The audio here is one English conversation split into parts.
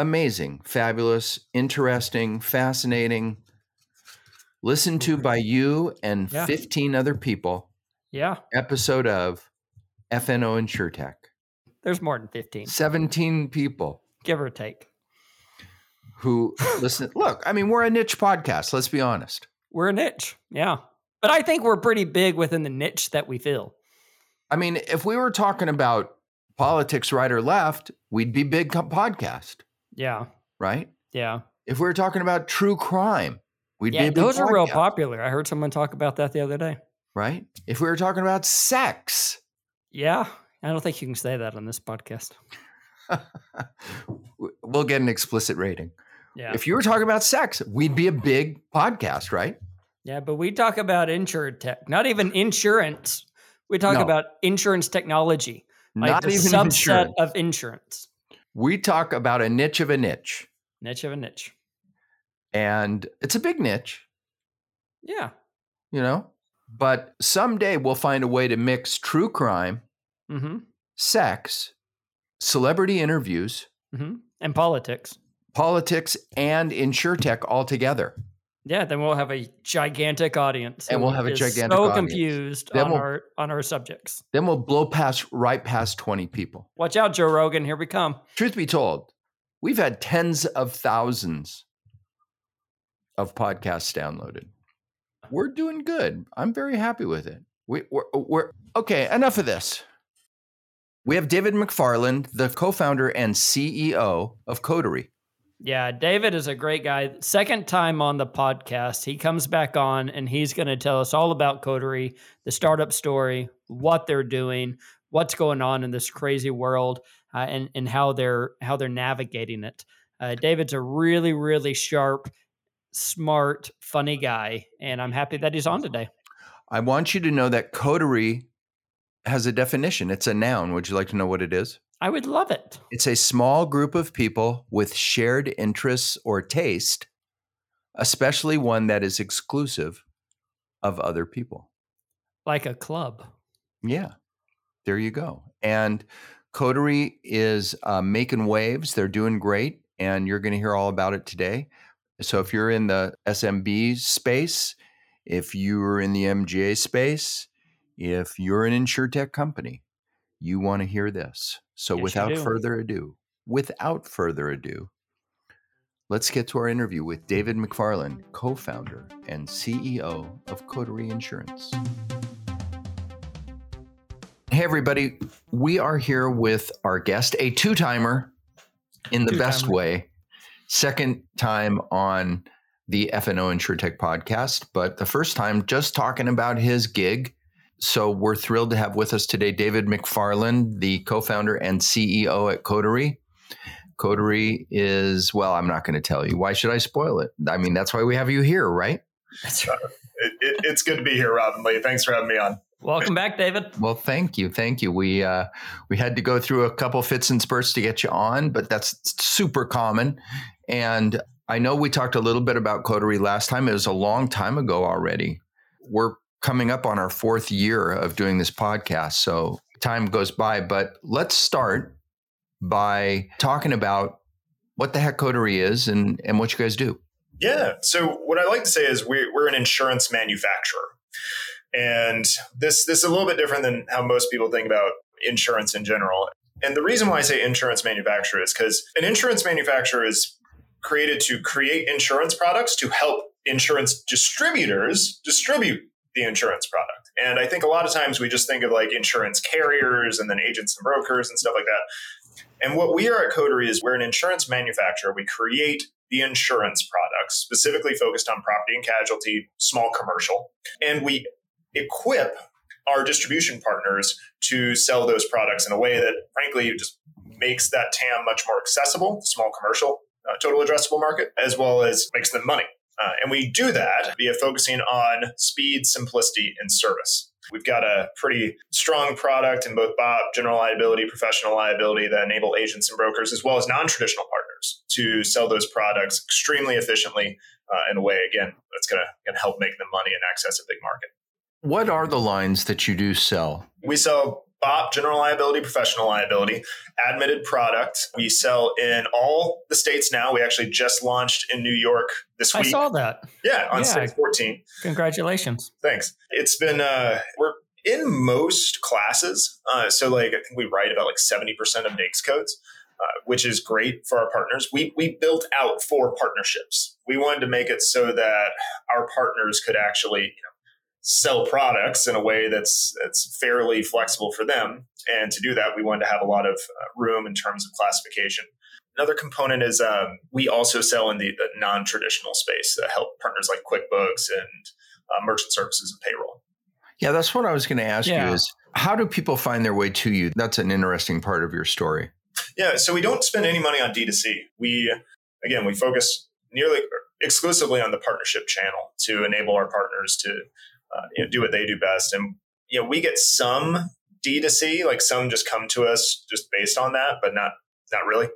amazing, fabulous, interesting, fascinating, listened to mm-hmm. by you and Yeah. 15 other people Yeah, episode of FNO InsurTech. there's more than 15, 17 people give or take. who listen. Look, I mean, we're a niche podcast. Let's be honest. We're a niche. Yeah. But I think we're pretty big within the niche that we fill. I mean, if we were talking about politics, right or left, we'd be big podcast, Yeah. right? Yeah. If we were talking about true crime, we'd be Yeah. a Those are real popular. I heard someone talk about that the other day. right? If we were talking about sex, Yeah. I don't think you can say that on this podcast. we'll get an explicit rating. Yeah. If you were talking about sex, we'd be a big podcast, right? yeah. But we talk about insurtech, not even insurance. We talk No. about insurance technology, like Not even subset insurance. of insurance. We talk about a niche of a niche, Niche of a niche. and it's a big niche, Yeah. you know? But someday we'll find a way to mix true crime, Mm-hmm. sex, celebrity interviews, Mm-hmm. And politics. politics, and insurtech all together. Yeah, then we'll have a gigantic audience, And we'll have a gigantic so audience. confused Then on we'll- our on our subjects. Then we'll blow past right past 20 people. Watch out, Joe Rogan! Here we come. truth be told, we've had tens of thousands of podcasts downloaded. We're doing good. I'm very happy with it. We, we're, we're okay. Enough of this. We have David McFarland, the co-founder and CEO of Coterie. Yeah, David is a great guy. Second time on the podcast, he comes back on and he's going to tell us all about Coterie, the startup story, what they're doing, what's going on in this crazy world, uh, and and how they're how they're navigating it. Uh, David's a really really sharp, smart, funny guy, and I'm happy that he's on today. I want you to know that Coterie has a definition. It's a noun. Would you like to know what it is? I would love it. It's a small group of people with shared interests or taste, especially one that is exclusive of other people. Like a club. Yeah, there you go. And Coterie is uh, making waves. They're doing great, and you're going to hear all about it today. So if you're in the SMB space, if you're in the MGA space, if you're an insurtech company, you want to hear this. So Yes, without further ado, without further ado, let's get to our interview with David McFarland, co-founder and CEO of Coterie Insurance. Hey, everybody. We are here with our guest, a two timer in the best Two-timer. way. Second time on the FNO InsurTech podcast, but the first time just talking about his gig. So we're thrilled to have with us today David McFarland, the co founder and CEO at Coterie. Coterie is, well, I'm not going to tell you. Why should I spoil it? I mean, that's why we have you here, right? That's right. it, it, it's good to be here, Robin Lee. Thanks for having me on. Welcome back, David. Well, thank you, thank you. We uh, we had to go through a couple fits and spurts to get you on, but that's super common. And I know we talked a little bit about Coterie last time. It was a long time ago already. We're coming up on our fourth year of doing this podcast, so time goes by. But let's start by talking about what the heck Coterie is and and what you guys do. Yeah. So what I like to say is we're, we're an insurance manufacturer. And this, this is a little bit different than how most people think about insurance in general. And the reason why I say insurance manufacturer is because an insurance manufacturer is created to create insurance products to help insurance distributors distribute the insurance product. And I think a lot of times we just think of like insurance carriers and then agents and brokers and stuff like that. And what we are at Coterie is we're an insurance manufacturer. We create the insurance products, specifically focused on property and casualty, small commercial. And we equip our distribution partners to sell those products in a way that, frankly, just makes that TAM much more accessible, small commercial uh, total addressable market, as well as makes them money. Uh, and we do that via focusing on speed, simplicity, and service. We've got a pretty strong product in both BOP, general liability, professional liability that enable agents and brokers, as well as non traditional partners, to sell those products extremely efficiently uh, in a way, again, that's going to help make them money and access a big market. What are the lines that you do sell? We sell BOP, general liability, professional liability, admitted product. We sell in all the states now. We actually just launched in New York this week. I saw that. Yeah, on yeah. 14. Congratulations. Thanks. It's been, uh, we're in most classes. Uh, so, like, I think we write about like 70% of NAICS codes. Uh, which is great for our partners. We we built out for partnerships. We wanted to make it so that our partners could actually you know, sell products in a way that's that's fairly flexible for them. And to do that, we wanted to have a lot of uh, room in terms of classification. Another component is um, we also sell in the, the non-traditional space that help partners like QuickBooks and uh, merchant services and payroll. Yeah, that's what I was going to ask yeah. you is how do people find their way to you? That's an interesting part of your story. Yeah, so we don't spend any money on D2C. We again, we focus nearly exclusively on the partnership channel to enable our partners to uh, you know, do what they do best. And you know, we get some D2C, like some just come to us just based on that, but not not really.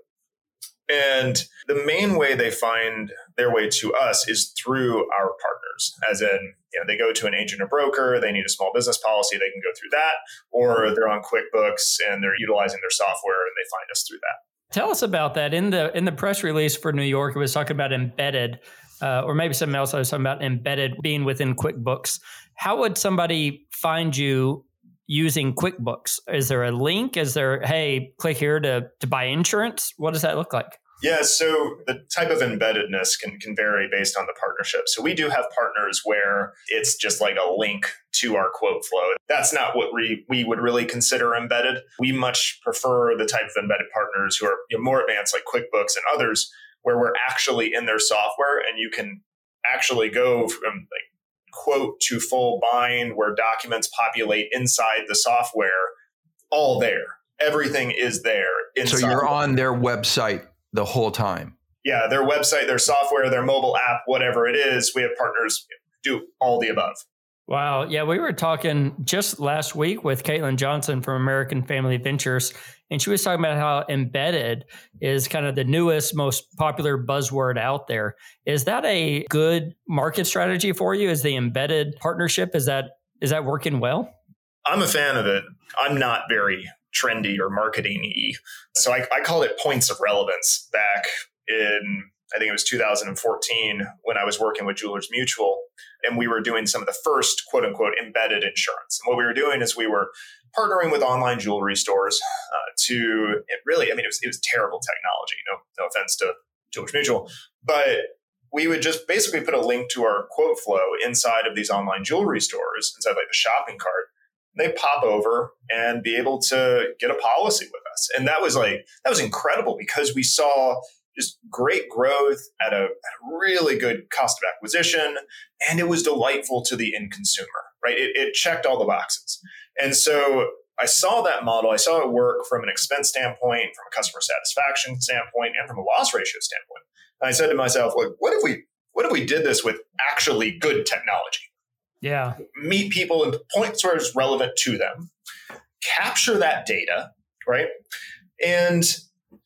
And the main way they find their way to us is through our partners, as in, you know, they go to an agent or broker, they need a small business policy, they can go through that, or they're on QuickBooks and they're utilizing their software and they find us through that. Tell us about that. In the in the press release for New York, it was talking about embedded, uh, or maybe something else. I was talking about embedded being within QuickBooks. How would somebody find you using QuickBooks? Is there a link? Is there, hey, click here to, to buy insurance? What does that look like? Yeah, so the type of embeddedness can, can vary based on the partnership. So we do have partners where it's just like a link to our quote flow. That's not what we, we would really consider embedded. We much prefer the type of embedded partners who are more advanced, like QuickBooks and others, where we're actually in their software and you can actually go from like quote to full bind where documents populate inside the software all there. Everything is there so you're on their website the whole time? Yeah their website their software their mobile app whatever it is we have partners do all the above. Wow. Yeah, we were talking just last week with Caitlin Johnson from American Family Ventures, and she was talking about how embedded is kind of the newest, most popular buzzword out there. Is that a good market strategy for you? Is the embedded partnership is that is that working well? I'm a fan of it. I'm not very trendy or marketing y. So I, I called it points of relevance back in I think it was 2014 when I was working with Jewelers Mutual, and we were doing some of the first quote unquote embedded insurance. And what we were doing is we were partnering with online jewelry stores uh, to really, I mean, it was, it was terrible technology. No, no offense to Jewelers Mutual, but we would just basically put a link to our quote flow inside of these online jewelry stores, inside like the shopping cart. They pop over and be able to get a policy with us. And that was like, that was incredible because we saw just great growth at a, at a, really good cost of acquisition, and it was delightful to the end consumer, right? It, it checked all the boxes. And so I saw that model, I saw it work from an expense standpoint, from a customer satisfaction standpoint, and from a loss ratio standpoint. And I said to myself, like, what if we what if we did this with actually good technology? Yeah. Meet people in points where it's relevant to them, capture that data, right? And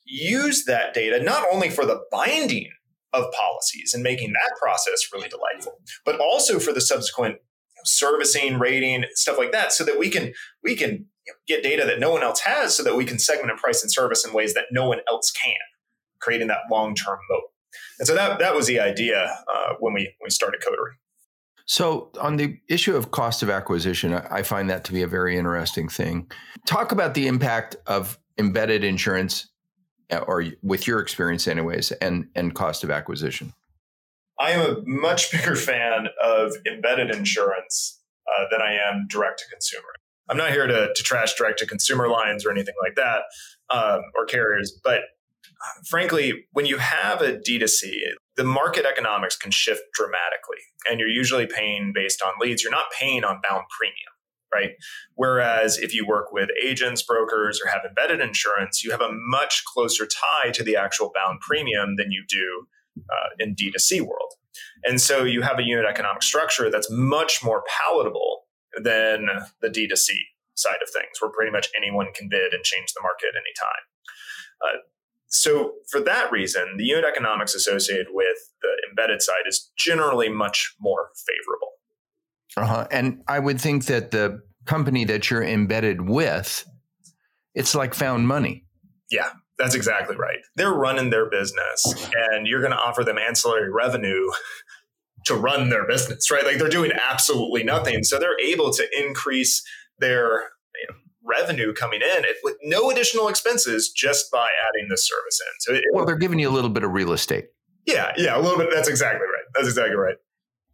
use that data not only for the binding of policies and making that process really delightful, but also for the subsequent servicing, rating, stuff like that, so that we can we can get data that no one else has, so that we can segment and price and service in ways that no one else can, creating that long term moat. And so that that was the idea uh, when we when we started Coterie. So, on the issue of cost of acquisition, I find that to be a very interesting thing. Talk about the impact of embedded insurance or with your experience anyways and and cost of acquisition? I am a much bigger fan of embedded insurance uh, than i am direct to consumer. I'm not here to, to trash direct to consumer lines or anything like that um, or carriers but uh, frankly when you have a d2c the market economics can shift dramatically and you're usually paying based on leads. You're not paying on bound premium right? Whereas if you work with agents, brokers, or have embedded insurance, you have a much closer tie to the actual bound premium than you do uh, in D2C world. And so you have a unit economic structure that's much more palatable than the D2C side of things, where pretty much anyone can bid and change the market anytime. Uh, so for that reason, the unit economics associated with the embedded side is generally much more favorable. Uh-huh. And I would think that the company that you're embedded with, it's like found money. Yeah, that's exactly right. They're running their business, and you're going to offer them ancillary revenue to run their business, right? Like they're doing absolutely nothing. So they're able to increase their you know, revenue coming in with no additional expenses just by adding this service in. So, it, well, they're giving you a little bit of real estate. Yeah, yeah, a little bit. That's exactly right. That's exactly right.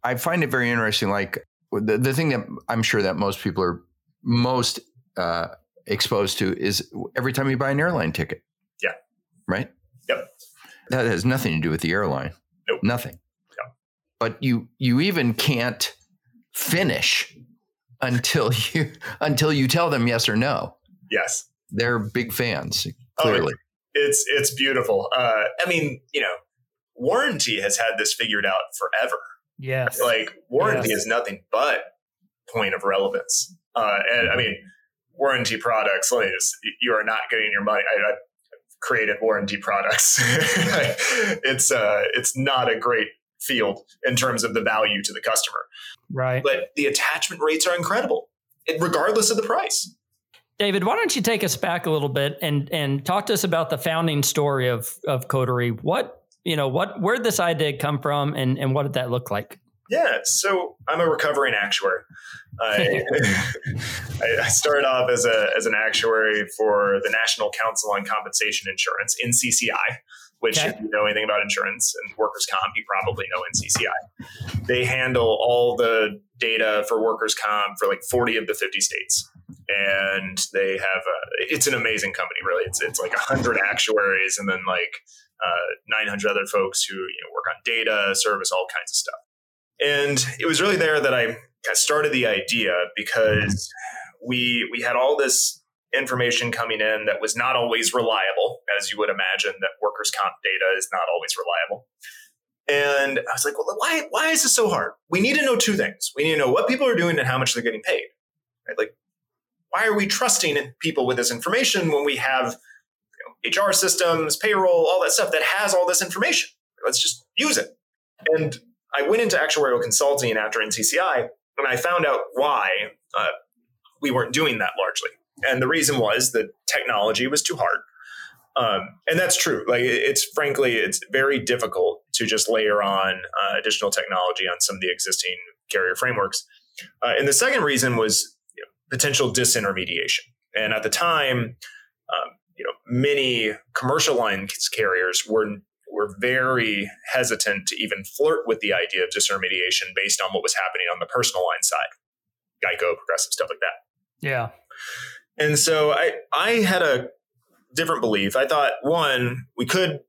I find it very interesting. Like the, the thing that I'm sure that most people are most uh, exposed to is every time you buy an airline ticket. Yeah. Right. Yep. That has nothing to do with the airline. Nope. Nothing. Yep. But you you even can't finish until you until you tell them yes or no. Yes. They're big fans. Oh, clearly. Oh, it's it's beautiful. Uh, I mean, you know, warranty has had this figured out forever. Yes. Like warranty yes. is nothing but point of relevance. Uh, and I mean, warranty products, like you are not getting your money. I, I created warranty products. it's uh, it's not a great field in terms of the value to the customer. Right. But the attachment rates are incredible, regardless of the price. David, why don't you take us back a little bit and and talk to us about the founding story of of Coterie? What you know, what where did this idea come from, and and what did that look like? Yeah, so I'm a recovering actuary. I, I started off as a as an actuary for the National Council on Compensation Insurance (NCCI), which, okay. if you know anything about insurance and workers' comp, you probably know NCCI. They handle all the data for workers' comp for like 40 of the 50 states. And they have, a, it's an amazing company, really. It's, it's like 100 actuaries and then like uh, 900 other folks who you know, work on data, service, all kinds of stuff. And it was really there that I started the idea because we we had all this information coming in that was not always reliable, as you would imagine that workers' comp data is not always reliable. And I was like, well, why, why is this so hard? We need to know two things. We need to know what people are doing and how much they're getting paid. Right? Like, why are we trusting people with this information when we have you know, HR systems, payroll, all that stuff that has all this information? Let's just use it. And I went into actuarial consulting after NCCI, and I found out why uh, we weren't doing that largely. And the reason was that technology was too hard. Um, and that's true. Like it's frankly, it's very difficult to just layer on uh, additional technology on some of the existing carrier frameworks. Uh, and the second reason was you know, potential disintermediation. And at the time, um, you know, many commercial lines carriers were were very hesitant to even flirt with the idea of disintermediation based on what was happening on the personal line side, Geico, Progressive, stuff like that. Yeah. And so I I had a different belief. I thought one, we could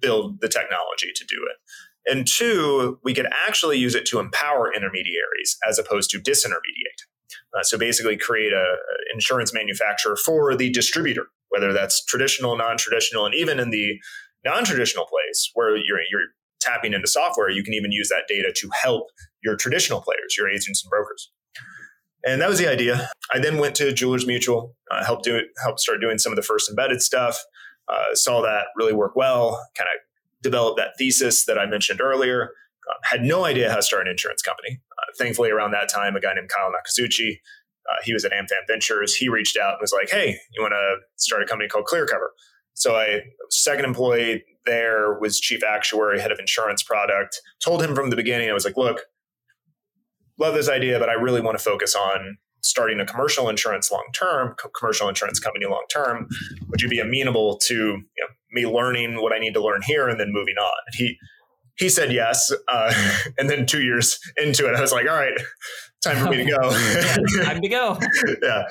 build the technology to do it. And two, we could actually use it to empower intermediaries as opposed to disintermediate. Uh, so basically create a, a insurance manufacturer for the distributor, whether that's traditional, non-traditional, and even in the non-traditional place where you're, you're tapping into software, you can even use that data to help your traditional players, your agents and brokers. And that was the idea. I then went to Jewelers Mutual, uh, helped do it, helped start doing some of the first embedded stuff. Uh, saw that really work well. Kind of developed that thesis that I mentioned earlier. Uh, had no idea how to start an insurance company. Uh, thankfully, around that time, a guy named Kyle Nakatsuji, uh, he was at AmFam Ventures. He reached out and was like, "Hey, you want to start a company called ClearCover?" So I second employee there was chief actuary, head of insurance product. Told him from the beginning, I was like, "Look, love this idea, but I really want to focus on starting a commercial insurance long term, commercial insurance company long term. Would you be amenable to you know, me learning what I need to learn here and then moving on? He he said yes, uh, and then two years into it, I was like, all right, time for me to go. yeah, time to go. yeah,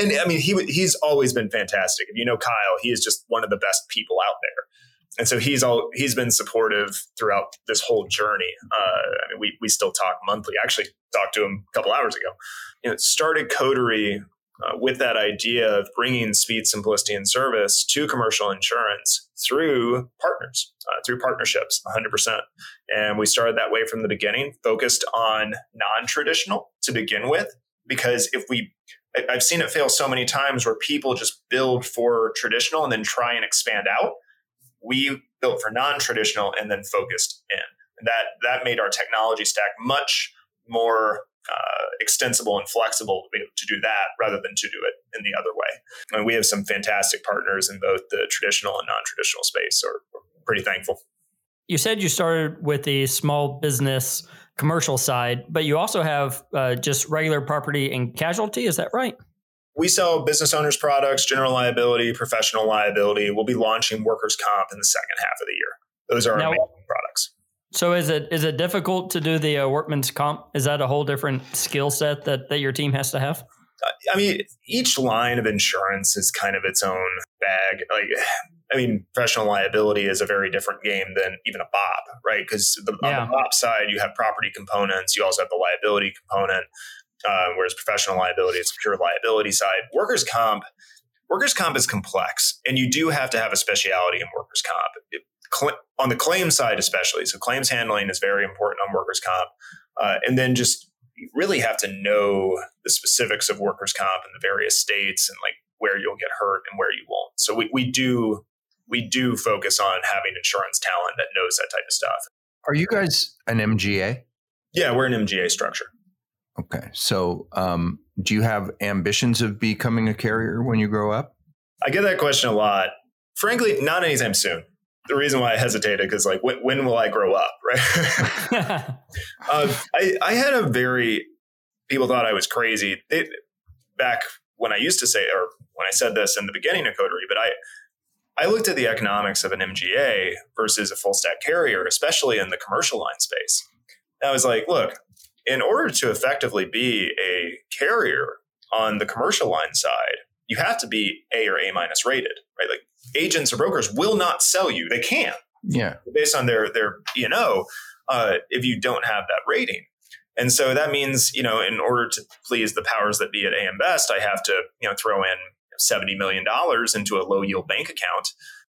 and I mean, he he's always been fantastic. If you know Kyle, he is just one of the best people out there. and so he's all he's been supportive throughout this whole journey. Uh, I mean, we we still talk monthly. I actually talked to him a couple hours ago. You know, started Coterie uh, with that idea of bringing speed, simplicity, and service to commercial insurance through partners, uh, through partnerships, 100%. And we started that way from the beginning, focused on non traditional to begin with, because if we I've seen it fail so many times where people just build for traditional and then try and expand out. We built for non-traditional and then focused in. And that that made our technology stack much more uh, extensible and flexible to be able to do that rather than to do it in the other way. And we have some fantastic partners in both the traditional and non-traditional space. So we're pretty thankful. You said you started with the small business commercial side, but you also have uh, just regular property and casualty. Is that right? We sell business owners products, general liability, professional liability. We'll be launching workers' comp in the second half of the year. Those are now, our main products. So is it is it difficult to do the uh, workman's comp? Is that a whole different skill set that that your team has to have? I mean, each line of insurance is kind of its own bag. Like, I mean, professional liability is a very different game than even a BOP, right? Because yeah. on the BOP side, you have property components, you also have the liability component, uh, whereas professional liability is a pure liability side. Workers' comp, workers' comp is complex, and you do have to have a speciality in workers' comp. Cl- on the claim side, especially. So claims handling is very important on workers' comp. Uh, and then just you really have to know the specifics of workers' comp in the various states and like where you'll get hurt and where you won't. So we, we do we do focus on having insurance talent that knows that type of stuff. Are you guys an MGA? Yeah, we're an MGA structure. Okay. So um, do you have ambitions of becoming a carrier when you grow up? I get that question a lot. Frankly, not anytime soon the reason why I hesitated because like when, when, will I grow up, right? uh, I I had a very people thought I was crazy it, back when I used to say or when I said this in the beginning of Coterie, but I I looked at the economics of an MGA versus a full stack carrier, especially in the commercial line space. And I was like, look, in order to effectively be a carrier on the commercial line side, you have to be A or A minus rated, right? Like agents or brokers will not sell you. They can't. Yeah. Based on their their you know, uh, if you don't have that rating. And so that means, you know, in order to please the powers that be at AM Best, I have to, you know, throw in $70 million into a low yield bank account.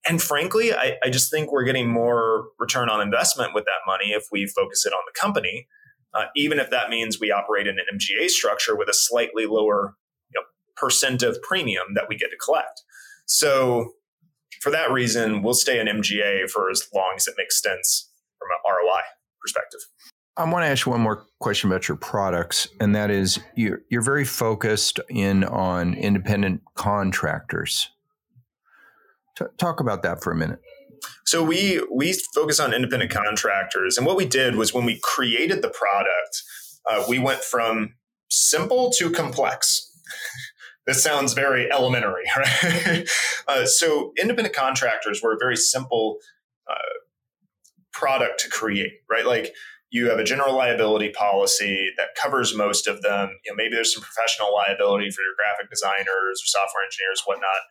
And frankly, I, I, just think we're getting more return on investment with that money if we focus it on the company, uh, even if that means we operate in an MGA structure with a slightly lower you know, percent of premium that we get to collect. So for that reason, we'll stay in MGA for as long as it makes sense from an ROI perspective. I want to ask you one more question about your products, and that is you're, you're very focused in on independent contractors. T- talk about that for a minute. So we we focus on independent contractors, and what we did was when we created the product, uh, we went from simple to complex. This sounds very elementary, right? uh, so independent contractors were a very simple uh, product to create, right? Like you have a general liability policy that covers most of them. You know, maybe there's some professional liability for your graphic designers or software engineers, whatnot.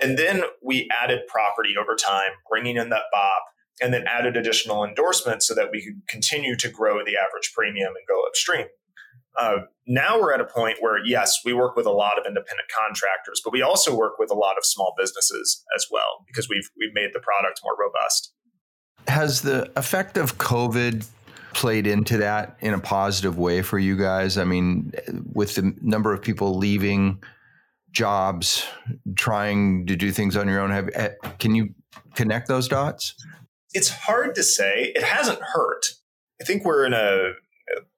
And then we added property over time, bringing in that BOP, and then added additional endorsements so that we could continue to grow the average premium and go upstream. Uh, now we're at a point where, yes, we work with a lot of independent contractors, but we also work with a lot of small businesses as well because we've we've made the product more robust. Has the effect of COVID played into that in a positive way for you guys? I mean, with the number of people leaving jobs, trying to do things on your own, have, eh, can you connect those dots? It's hard to say. It hasn't hurt. I think we're in a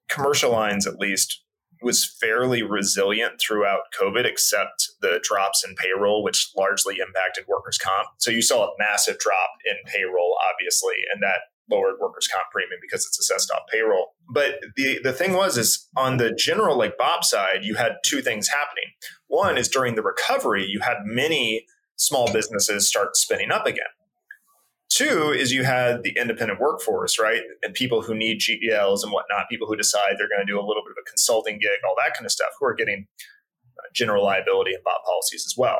commercial lines at least was fairly resilient throughout COVID, except the drops in payroll, which largely impacted workers' comp. So you saw a massive drop in payroll, obviously, and that lowered workers' comp premium because it's assessed off payroll. But the the thing was is on the general like Bob side, you had two things happening. One is during the recovery, you had many small businesses start spinning up again. Two is you had the independent workforce, right? And people who need GELs and whatnot, people who decide they're going to do a little bit of a consulting gig, all that kind of stuff, who are getting uh, general liability and BOP policies as well.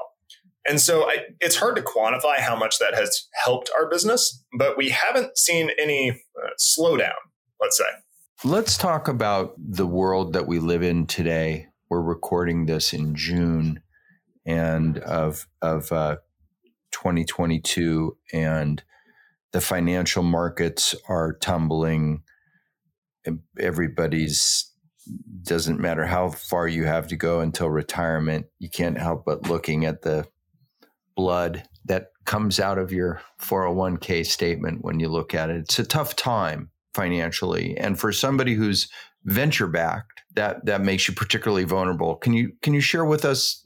And so I, it's hard to quantify how much that has helped our business, but we haven't seen any uh, slowdown, let's say. Let's talk about the world that we live in today. We're recording this in June and of of uh, 2022 and the financial markets are tumbling everybody's doesn't matter how far you have to go until retirement you can't help but looking at the blood that comes out of your 401k statement when you look at it. It's a tough time financially and for somebody who's venture backed that that makes you particularly vulnerable. Can you can you share with us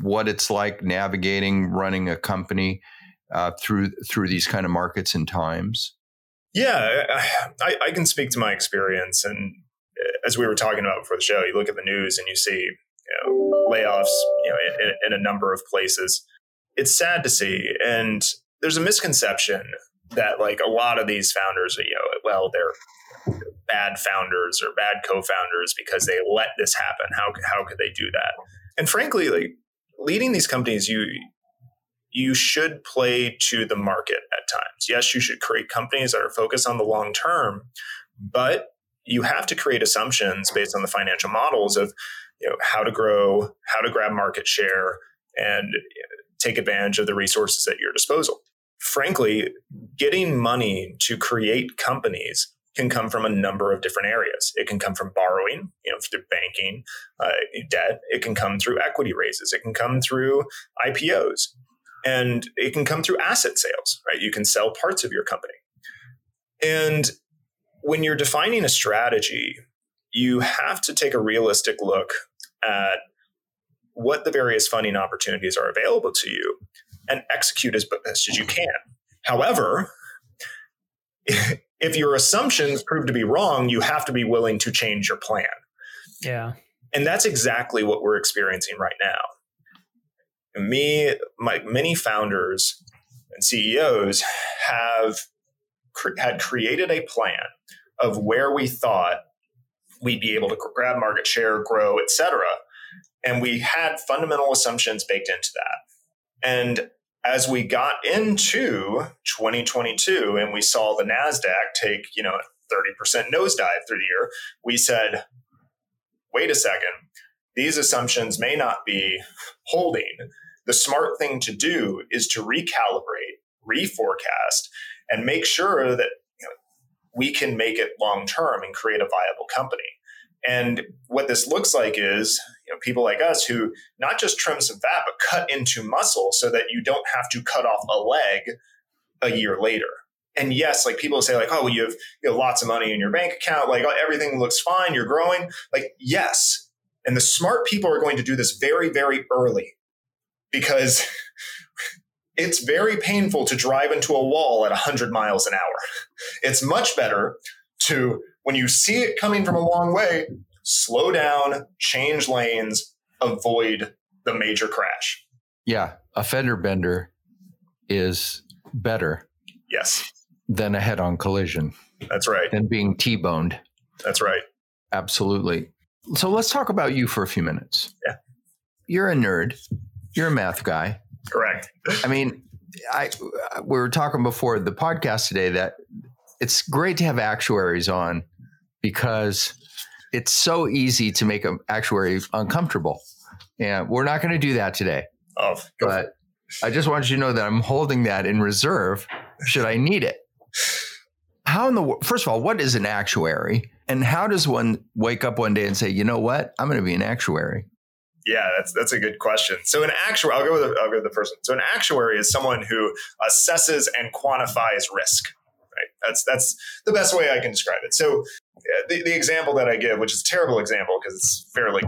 what it's like navigating running a company uh, through through these kind of markets and times yeah I, I can speak to my experience and as we were talking about before the show you look at the news and you see you know, layoffs you know in, in a number of places it's sad to see and there's a misconception that like a lot of these founders, you know, well, they're bad founders or bad co-founders because they let this happen. How how could they do that? And frankly, like leading these companies, you you should play to the market at times. Yes, you should create companies that are focused on the long term, but you have to create assumptions based on the financial models of you know how to grow, how to grab market share, and take advantage of the resources at your disposal frankly, getting money to create companies can come from a number of different areas. It can come from borrowing, you know, through banking, uh, debt. It can come through equity raises. It can come through IPOs, and it can come through asset sales. Right? You can sell parts of your company, and when you're defining a strategy, you have to take a realistic look at what the various funding opportunities are available to you and execute as best as you can. However, if your assumptions prove to be wrong, you have to be willing to change your plan. Yeah. And that's exactly what we're experiencing right now. Me, many founders and CEOs have cre- had created a plan of where we thought we'd be able to grab market share, grow, et cetera. And we had fundamental assumptions baked into that. And as we got into 2022 and we saw the NASDAQ take, you know, 30% nosedive through the year, we said, wait a second, these assumptions may not be holding. The smart thing to do is to recalibrate, reforecast, and make sure that you know, we can make it long term and create a viable company. And what this looks like is you know, people like us who not just trim some fat, but cut into muscle so that you don't have to cut off a leg a year later. And yes, like people say, like, oh, well, you have you have lots of money in your bank account, like oh, everything looks fine, you're growing. Like, yes. And the smart people are going to do this very, very early because it's very painful to drive into a wall at 100 miles an hour. It's much better to when you see it coming from a long way, slow down, change lanes, avoid the major crash. Yeah, a fender bender is better. Yes. Than a head on collision. That's right. Than being T boned. That's right. Absolutely. So let's talk about you for a few minutes. Yeah. You're a nerd. You're a math guy. Correct. I mean, I we were talking before the podcast today that it's great to have actuaries on because it's so easy to make an actuary uncomfortable. And we're not going to do that today. Oh, but I just want you to know that I'm holding that in reserve should I need it. How in the first of all, what is an actuary? And how does one wake up one day and say, you know what, I'm going to be an actuary? Yeah, that's that's a good question. So an actuary, I'll go with the, I'll go with the first one. So an actuary is someone who assesses and quantifies risk. Right. That's that's the best way I can describe it. So the, the example that I give, which is a terrible example because it's fairly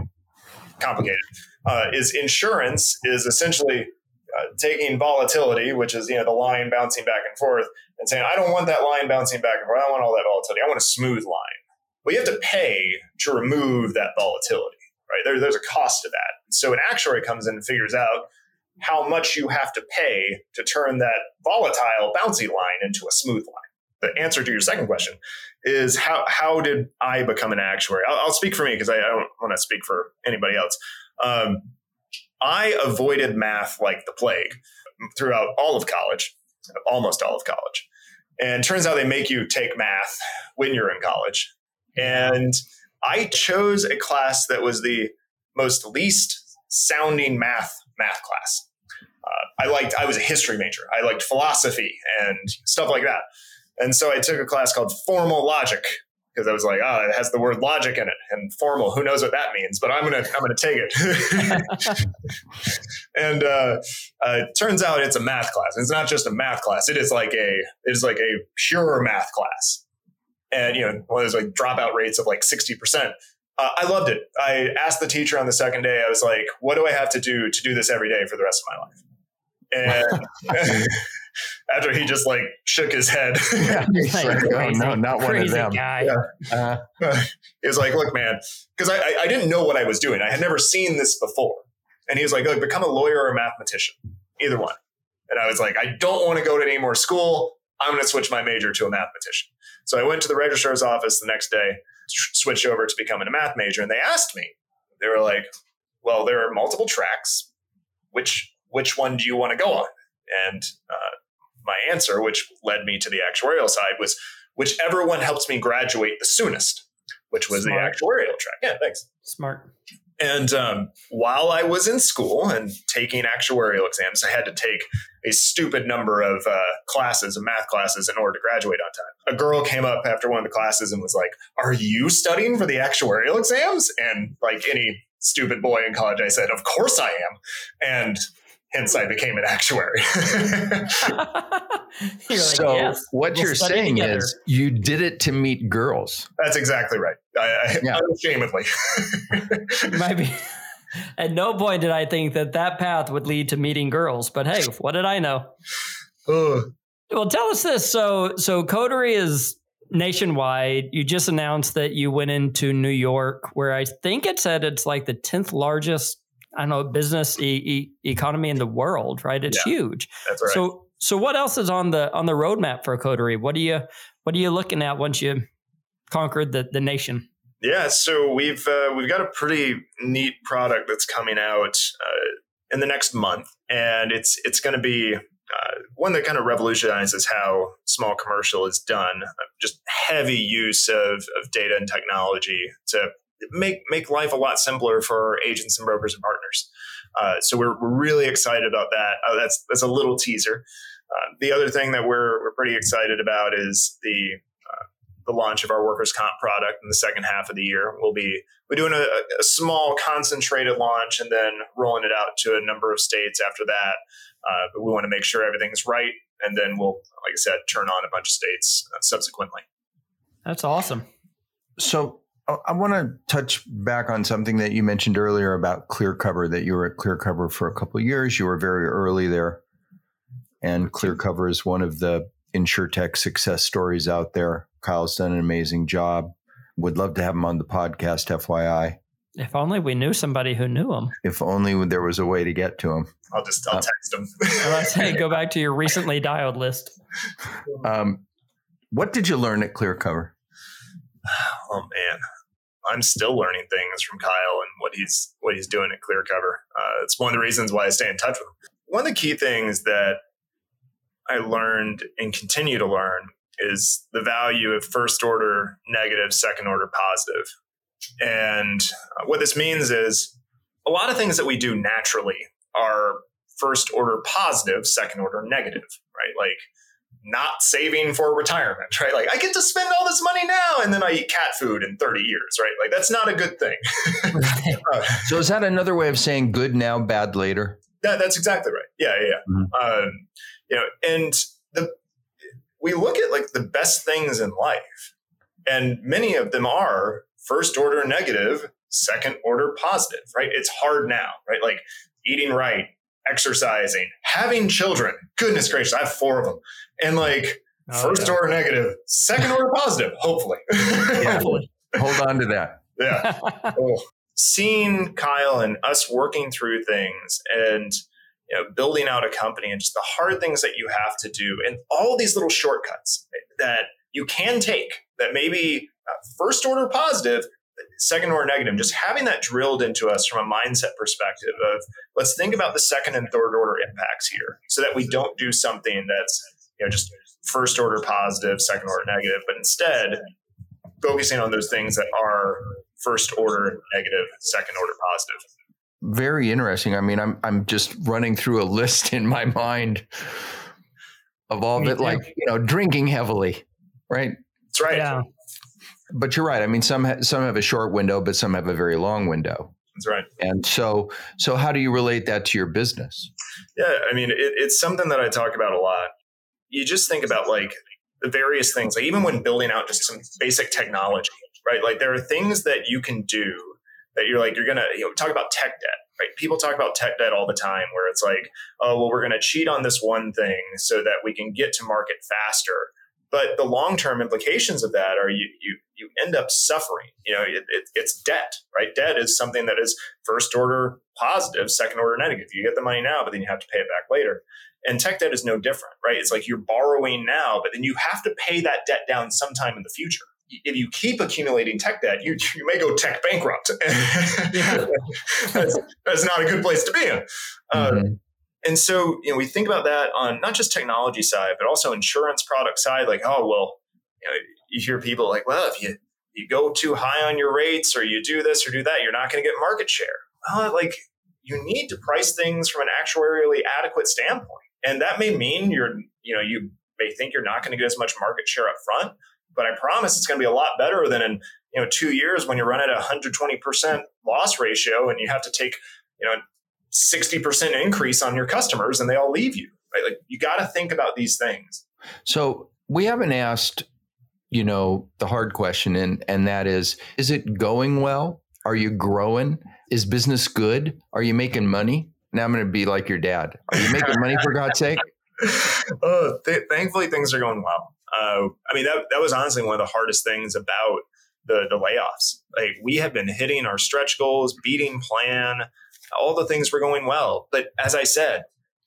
complicated, uh, is insurance is essentially uh, taking volatility, which is you know the line bouncing back and forth, and saying I don't want that line bouncing back and forth. I don't want all that volatility. I want a smooth line. Well, you have to pay to remove that volatility, right? There, there's a cost to that. So an actuary comes in and figures out how much you have to pay to turn that volatile, bouncy line into a smooth line the answer to your second question is how how did I become an actuary? I'll, I'll speak for me because I, I, don't want to speak for anybody else. Um, I avoided math like the plague throughout all of college, almost all of college. And turns out they make you take math when you're in college. And I chose a class that was the most least sounding math math class. Uh, I liked I was a history major. I liked philosophy and stuff like that. And so I took a class called formal logic because I was like, oh, it has the word logic in it and formal. Who knows what that means? But I'm gonna I'm gonna take it. and uh, uh, it turns out it's a math class. It's not just a math class. It is like a it is like a pure math class. And you know, one of those like dropout rates of like sixty percent. Uh, I loved it. I asked the teacher on the second day. I was like, "What do I have to do to do this every day for the rest of my life?" And after he just like shook his head. yeah, like, oh, no, not one of them. Guy. Yeah. Uh, he was like, look, man, because I, I, I, didn't know what I was doing. I had never seen this before. And he was like, look, become a lawyer or a mathematician, either one. And I was like, I don't want to go to any more school. I'm going to switch my major to a mathematician. So I went to the registrar's office the next day, switched over to becoming a math major. And they asked me, they were like, well, there are multiple tracks. Which, which one do you want to go on? And uh, my answer, which led me to the actuarial side, was whichever one helps me graduate the soonest, which was Smart. the actuarial track. Yeah, thanks. Smart. And um, while I was in school and taking actuarial exams, I had to take a stupid number of uh, classes and math classes in order to graduate on time. A girl came up after one of the classes and was like, Are you studying for the actuarial exams? And like any stupid boy in college, I said, Of course I am. And hence I became an actuary. you're so yes, what we'll you're saying together. is you did it to meet girls. That's exactly right. I, I, yeah. unashamedly. Maybe. At no point did I think that that path would lead to meeting girls, but hey, what did I know? well, tell us this. So, so Coterie is nationwide. You just announced that you went into New York, where I think it said it's like the tenth largest I know business e- e- economy in the world, right? It's yeah, huge. That's right. So so what else is on the on the roadmap for Coterie? What are you what are you looking at once you conquered the the nation? Yeah, so we've uh, we've got a pretty neat product that's coming out uh, in the next month, and it's it's going to be uh, one that kind of revolutionizes how small commercial is done. Just heavy use of, of data and technology to make make life a lot simpler for agents and brokers and partners. Uh, so we're, we're really excited about that. Uh, that's that's a little teaser. Uh, the other thing that we're we're pretty excited about is the uh, the launch of our workers comp product in the second half of the year. We'll be we're doing a, a, small concentrated launch and then rolling it out to a number of states after that. Uh, but we want to make sure everything's right, and then we'll, like I said, turn on a bunch of states uh, subsequently. That's awesome. So I want to touch back on something that you mentioned earlier about ClearCover. That you were at ClearCover for a couple of years. You were very early there, and ClearCover is one of the insurtech success stories out there. Kyle's done an amazing job. Would love to have him on the podcast. FYI. If only we knew somebody who knew him. If only there was a way to get to him. I'll just I'll uh, text him. I say go back to your recently dialed list. Um, what did you learn at ClearCover? Oh man, I'm still learning things from Kyle and what he's what he's doing at ClearCover. Uh, it's one of the reasons why I stay in touch with him. One of the key things that I learned and continue to learn is the value of first order negative, second order positive. And what this means is a lot of things that we do naturally are first order positive, second order negative, right? Like not saving for retirement, right? Like I get to spend all this money now and then I eat cat food in 30 years, right? Like that's not a good thing. uh, so is that another way of saying good now, bad later? That, that's exactly right. Yeah, yeah, yeah. Mm-hmm. Um, you know, and the we look at like the best things in life, and many of them are first order negative, second order positive, right? It's hard now, right? Like eating right, exercising, having children. Goodness gracious, I have four of them. And like oh, first yeah. order negative, second order positive, hopefully. Yeah. hopefully. Hold on to that. Yeah. oh. Seeing Kyle and us working through things and you know, building out a company and just the hard things that you have to do and all these little shortcuts that you can take that maybe uh, first order positive second order negative, just having that drilled into us from a mindset perspective of let's think about the second and third order impacts here so that we don't do something that's you know just first order positive, second order negative, but instead focusing on those things that are first order negative, second order positive. Very interesting. I mean, I'm I'm just running through a list in my mind of all of it, like you know, drinking heavily, right? That's right. Yeah. But you're right. I mean, some ha- some have a short window, but some have a very long window. That's right. And so, so how do you relate that to your business? Yeah, I mean, it, it's something that I talk about a lot. You just think about like the various things, like even when building out just some basic technology, right? Like there are things that you can do that you're like you're gonna you know talk about tech debt, right? People talk about tech debt all the time, where it's like, oh well, we're gonna cheat on this one thing so that we can get to market faster. But the long term implications of that are you you you end up suffering. You know, it, it, it's debt, right? Debt is something that is first order positive, second order negative. You get the money now, but then you have to pay it back later. And tech debt is no different, right? It's like you're borrowing now, but then you have to pay that debt down sometime in the future. If you keep accumulating tech debt, you, you may go tech bankrupt. that's, that's, not a good place to be in. Uh, mm-hmm. And so, you know, we think about that on not just technology side, but also insurance product side. Like, oh, well, you, know, you hear people like, well, if you you go too high on your rates or you do this or do that, you're not going to get market share. Well, like you need to price things from an actuarially adequate standpoint. And that may mean you're, you know, you may think you're not going to get as much market share up front, but I promise it's going to be a lot better than in, you know, two years when you run at a 120% loss ratio and you have to take, you know, 60% increase on your customers and they all leave you. Right? Like you got to think about these things. So we haven't asked, you know, the hard question and and that is is it going well? Are you growing? Is business good? Are you making money? Now I'm going to be like your dad. Are you making money for God's sake? oh, th- thankfully things are going well. Uh, I mean, that, that was honestly one of the hardest things about the, the layoffs. Like we have been hitting our stretch goals, beating plan, all the things were going well. But as I said,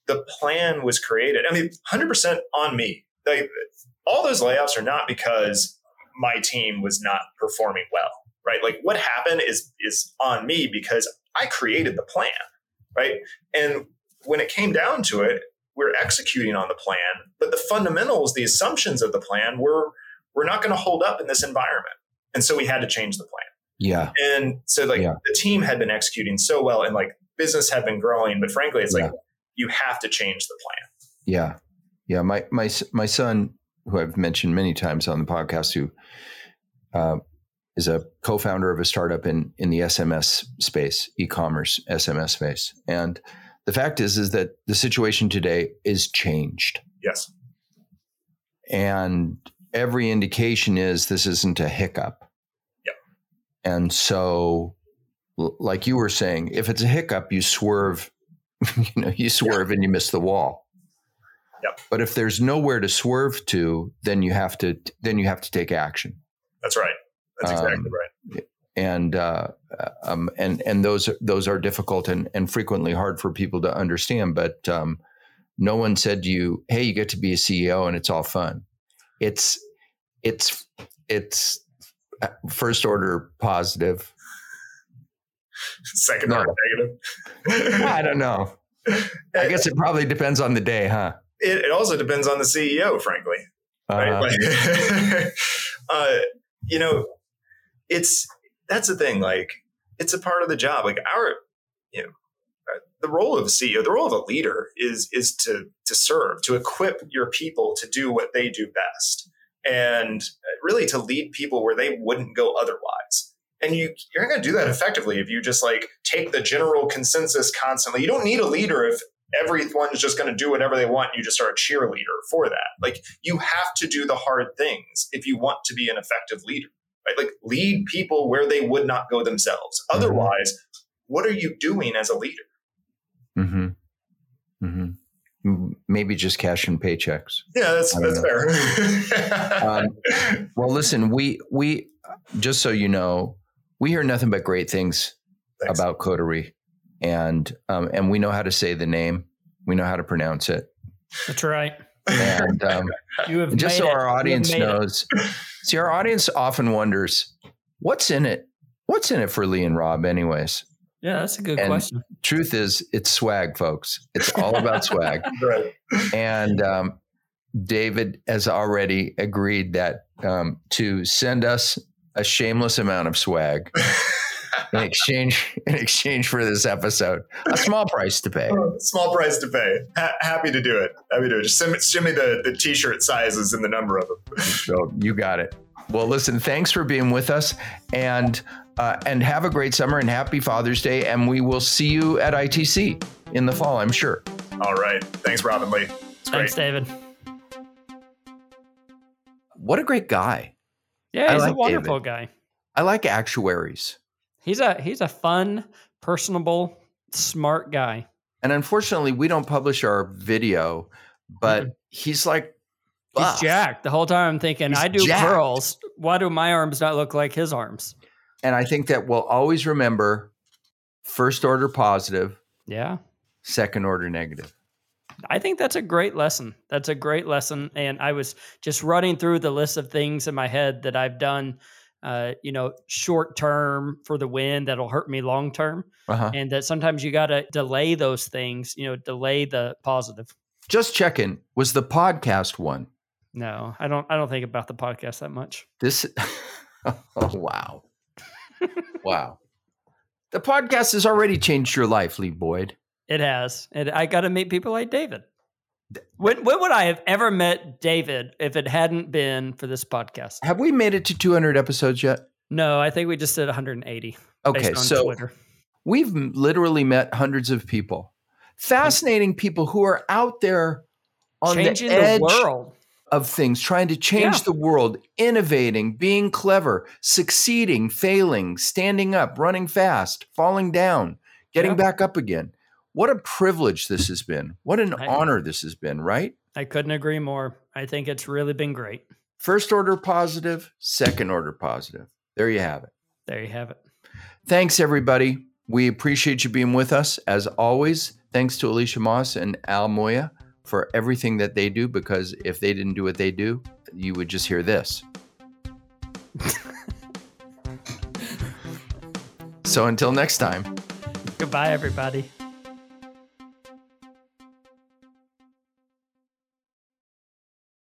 the plan was created. I mean, 100% on me. Like all those layoffs are not because my team was not performing well, right? Like what happened is is on me because I created the plan right? And when it came down to it, we're executing on the plan, but the fundamentals, the assumptions of the plan were we're not going to hold up in this environment. And so we had to change the plan. Yeah. And so like yeah. the team had been executing so well and like business had been growing, but frankly, it's yeah. like you have to change the plan. Yeah. Yeah. My my my son, who I've mentioned many times on the podcast, who uh, is a co-founder of a startup in in the SMS space, e-commerce SMS space. And the fact is is that the situation today is changed. Yes. And every indication is this isn't a hiccup. And so like you were saying, if it's a hiccup, you swerve, you know, you swerve and you miss the wall. Yep. But if there's nowhere to swerve to, then you have to then you have to take action. That's right. That's exactly um, right. And uh, um, and and those those are difficult and, and frequently hard for people to understand. But um, no one said to you, "Hey, you get to be a CEO and it's all fun." It's it's it's uh, first order positive, second no. order negative. I don't know. I guess it probably depends on the day, huh? It, it also depends on the CEO, frankly. Uh, right? Like, uh, you know, it's that's the thing. Like, it's a part of the job. Like our, you know, uh, the role of a CEO, the role of a leader is is to to serve, to equip your people to do what they do best, and really to lead people where they wouldn't go otherwise. And you you're not going to do that effectively if you just like take the general consensus constantly. You don't need a leader if everyone's just going to do whatever they want. You just are a cheerleader for that. Like you have to do the hard things if you want to be an effective leader right? Like lead people where they would not go themselves. Mm-hmm. Otherwise, what are you doing as a leader? Mm-hmm. Maybe just cashing paychecks. Yeah, that's that's fair. um, well, listen, we we just so you know, we hear nothing but great things Thanks. about Coterie, and um, and we know how to say the name. We know how to pronounce it. That's right. And um, you have just so it. our audience knows, it. see, our audience often wonders what's in it What's in it for Lee and Rob, anyways? Yeah, that's a good And- question. Truth is, it's swag, folks. It's all about swag. Right. And um, David has already agreed that um, to send us a shameless amount of swag in exchange in exchange for this episode. A small price to pay. Small price to pay. Ha- happy to do it. Happy to do it. Just send me, send me the, the t-shirt sizes and the number of them. So you got it. Well, listen, thanks for being with us, and uh, and have a great summer and happy Father's Day. And we will see you at ITC in the fall, I'm sure. All right. Thanks, Robin Lee. It's great. Thanks, David. What a great guy! Yeah, I he's like a wonderful guy. I like actuaries, He's a he's a fun, personable, smart guy. and unfortunately, we don't publish our video, but he's like He's buff. jacked. The whole time I'm thinking, He's I do jacked. curls. Why do my arms not look like his arms? And I think that we'll always remember first order positive, Yeah. second order negative. I think that's a great lesson. That's a great lesson. And I was just running through the list of things in my head that I've done, uh, you know, short term for the win that'll hurt me long term. Uh-huh. And that sometimes you got to delay those things, you know, delay the positive. Just checking. Was the podcast one? No, I don't. I don't think about the podcast that much. This. oh wow, wow. The podcast has already changed your life, Lee Boyd. It has, and I got to meet people like David. When when would I have ever met David if it hadn't been for this podcast? Have we made it to 200 episodes yet? No, I think we just did 180. Okay, based on so Twitter. we've literally met hundreds of people, fascinating people who are out there on changing the edge the world. Of things, trying to change Yeah. the world, innovating, being clever, succeeding, failing, standing up, running fast, falling down, getting Yeah. back up again. What a privilege this has been. What an I- honor this has been, right? I couldn't agree more. I think it's really been great. First order positive, second order positive. There you have it. There you have it. Thanks, everybody. We appreciate you being with us. As always, thanks to Alicia Moss and Al Moya for everything that they do, because if they didn't do what they do, you would just hear this. so until next time. Goodbye, everybody.